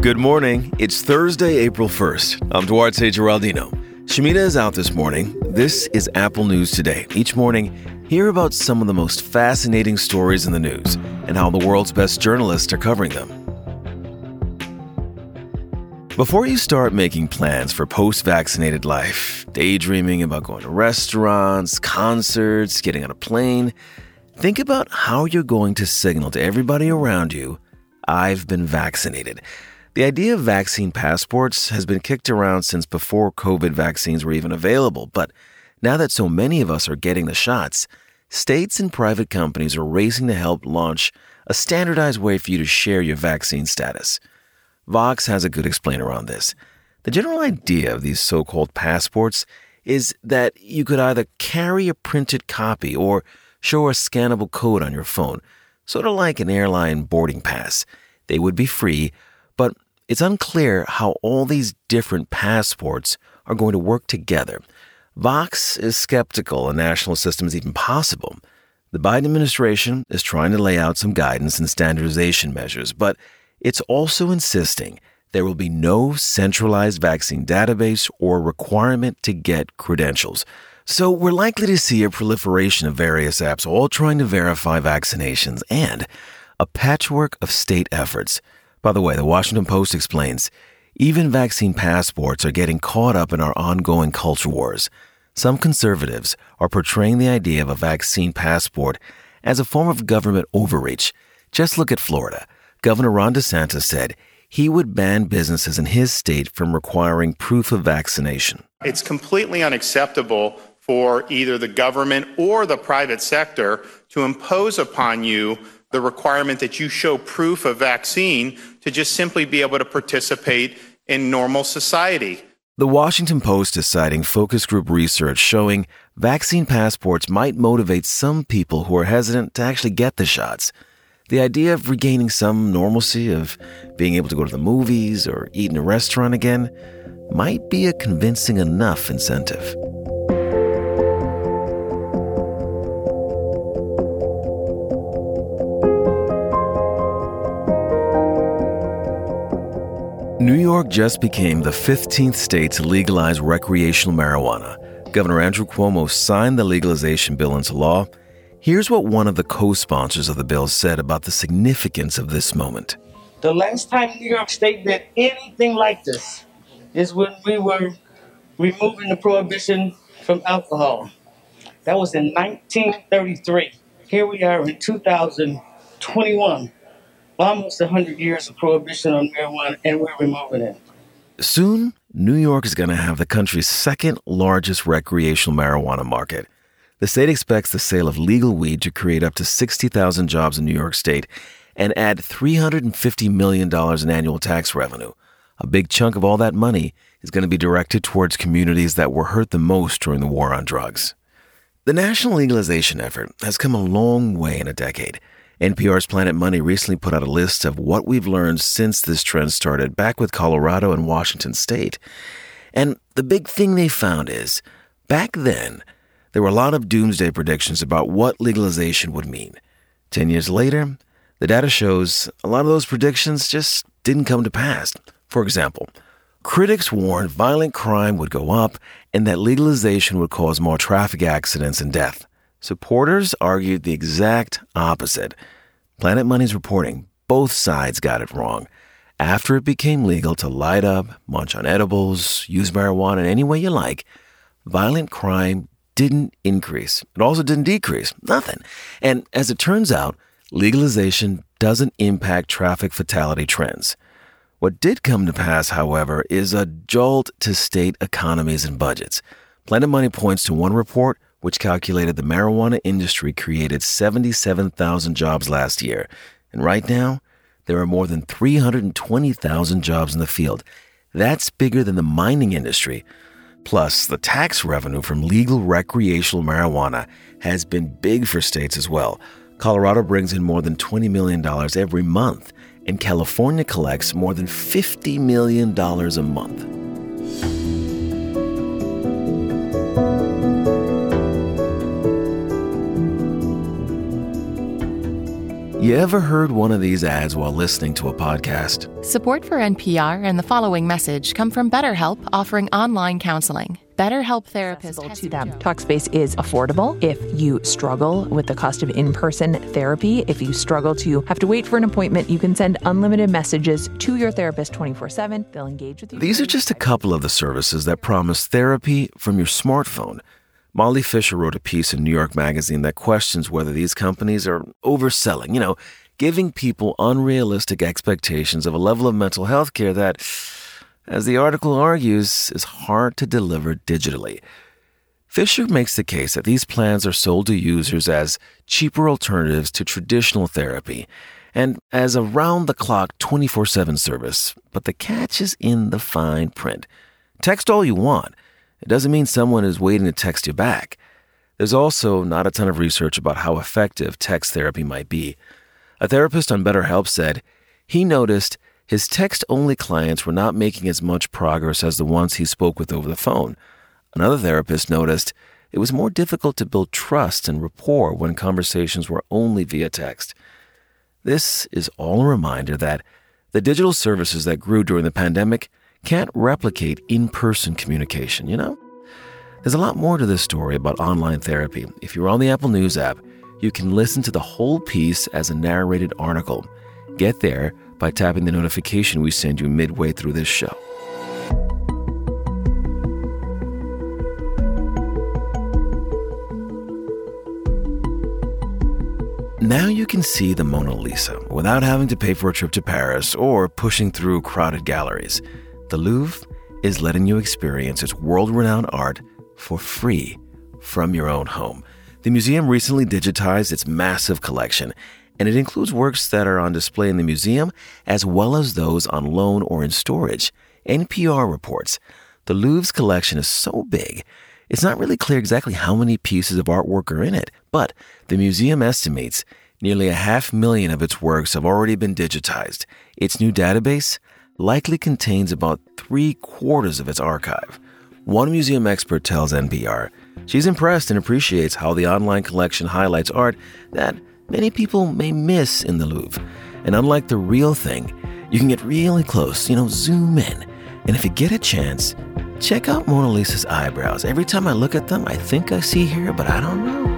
Good morning. It's Thursday, April 1st. I'm Duarte Geraldino. Shumita is out this morning. This is Apple News Today. Each morning, hear about some of the most fascinating stories in the news and how the world's best journalists are covering them. Before you start making plans for post vaccinated life, daydreaming about going to restaurants, concerts, getting on a plane, think about how you're going to signal to everybody around you, I've been vaccinated. The idea of vaccine passports has been kicked around since before COVID vaccines were even available, but now that so many of us are getting the shots, states and private companies are racing to help launch a standardized way for you to share your vaccine status. Vox has a good explainer on this. The general idea of these so called passports is that you could either carry a printed copy or show a scannable code on your phone, sort of like an airline boarding pass. They would be free, but it's unclear how all these different passports are going to work together. Vox is skeptical a national system is even possible. The Biden administration is trying to lay out some guidance and standardization measures, but it's also insisting there will be no centralized vaccine database or requirement to get credentials. So we're likely to see a proliferation of various apps all trying to verify vaccinations and a patchwork of state efforts. By the way, the Washington Post explains even vaccine passports are getting caught up in our ongoing culture wars. Some conservatives are portraying the idea of a vaccine passport as a form of government overreach. Just look at Florida. Governor Ron DeSantis said he would ban businesses in his state from requiring proof of vaccination. It's completely unacceptable for either the government or the private sector to impose upon you the requirement that you show proof of vaccine to just simply be able to participate in normal society. The Washington Post is citing focus group research showing vaccine passports might motivate some people who are hesitant to actually get the shots. The idea of regaining some normalcy, of being able to go to the movies or eat in a restaurant again, might be a convincing enough incentive. New York just became the 15th state to legalize recreational marijuana. Governor Andrew Cuomo signed the legalization bill into law. Here's what one of the co sponsors of the bill said about the significance of this moment. The last time New York State did anything like this is when we were removing the prohibition from alcohol. That was in 1933. Here we are in 2021 almost 100 years of prohibition on marijuana, and we're removing it. Soon, New York is going to have the country's second largest recreational marijuana market. The state expects the sale of legal weed to create up to 60,000 jobs in New York State and add $350 million in annual tax revenue. A big chunk of all that money is going to be directed towards communities that were hurt the most during the war on drugs. The national legalization effort has come a long way in a decade. NPR's Planet Money recently put out a list of what we've learned since this trend started back with Colorado and Washington state. And the big thing they found is back then, there were a lot of doomsday predictions about what legalization would mean. Ten years later, the data shows a lot of those predictions just didn't come to pass. For example, critics warned violent crime would go up and that legalization would cause more traffic accidents and death. Supporters argued the exact opposite. Planet Money's reporting both sides got it wrong. After it became legal to light up, munch on edibles, use marijuana in any way you like, violent crime didn't increase. It also didn't decrease. Nothing. And as it turns out, legalization doesn't impact traffic fatality trends. What did come to pass, however, is a jolt to state economies and budgets. Planet Money points to one report which calculated the marijuana industry created 77,000 jobs last year. And right now, there are more than 320,000 jobs in the field. That's bigger than the mining industry. Plus, the tax revenue from legal recreational marijuana has been big for states as well. Colorado brings in more than $20 million every month, and California collects more than $50 million a month. You ever heard one of these ads while listening to a podcast? Support for NPR and the following message come from BetterHelp offering online counseling. BetterHelp therapists to them. Talkspace is affordable. If you struggle with the cost of in-person therapy, if you struggle to have to wait for an appointment, you can send unlimited messages to your therapist 24/7. They'll engage with you. These are just a couple of the services that promise therapy from your smartphone. Molly Fischer wrote a piece in New York Magazine that questions whether these companies are overselling, you know, giving people unrealistic expectations of a level of mental health care that as the article argues, is hard to deliver digitally. Fischer makes the case that these plans are sold to users as cheaper alternatives to traditional therapy and as a round the clock 24 7 service. But the catch is in the fine print. Text all you want. It doesn't mean someone is waiting to text you back. There's also not a ton of research about how effective text therapy might be. A therapist on BetterHelp said he noticed his text only clients were not making as much progress as the ones he spoke with over the phone. Another therapist noticed it was more difficult to build trust and rapport when conversations were only via text. This is all a reminder that the digital services that grew during the pandemic can't replicate in person communication, you know? There's a lot more to this story about online therapy. If you're on the Apple News app, you can listen to the whole piece as a narrated article. Get there by tapping the notification we send you midway through this show. Now you can see the Mona Lisa without having to pay for a trip to Paris or pushing through crowded galleries. The Louvre is letting you experience its world renowned art for free from your own home. The museum recently digitized its massive collection and it includes works that are on display in the museum as well as those on loan or in storage. NPR reports the Louvre's collection is so big, it's not really clear exactly how many pieces of artwork are in it, but the museum estimates nearly a half million of its works have already been digitized. Its new database likely contains about three quarters of its archive. One museum expert tells NPR she's impressed and appreciates how the online collection highlights art that many people may miss in the Louvre. And unlike the real thing, you can get really close, you know, zoom in. And if you get a chance, check out Mona Lisa's eyebrows. Every time I look at them, I think I see hair, but I don't know.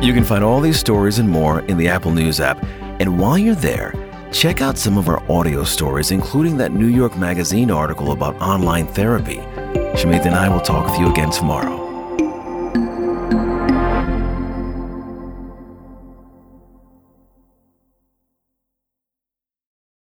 You can find all these stories and more in the Apple News app. And while you're there, check out some of our audio stories, including that New York Magazine article about online therapy. Shamit and I will talk with you again tomorrow.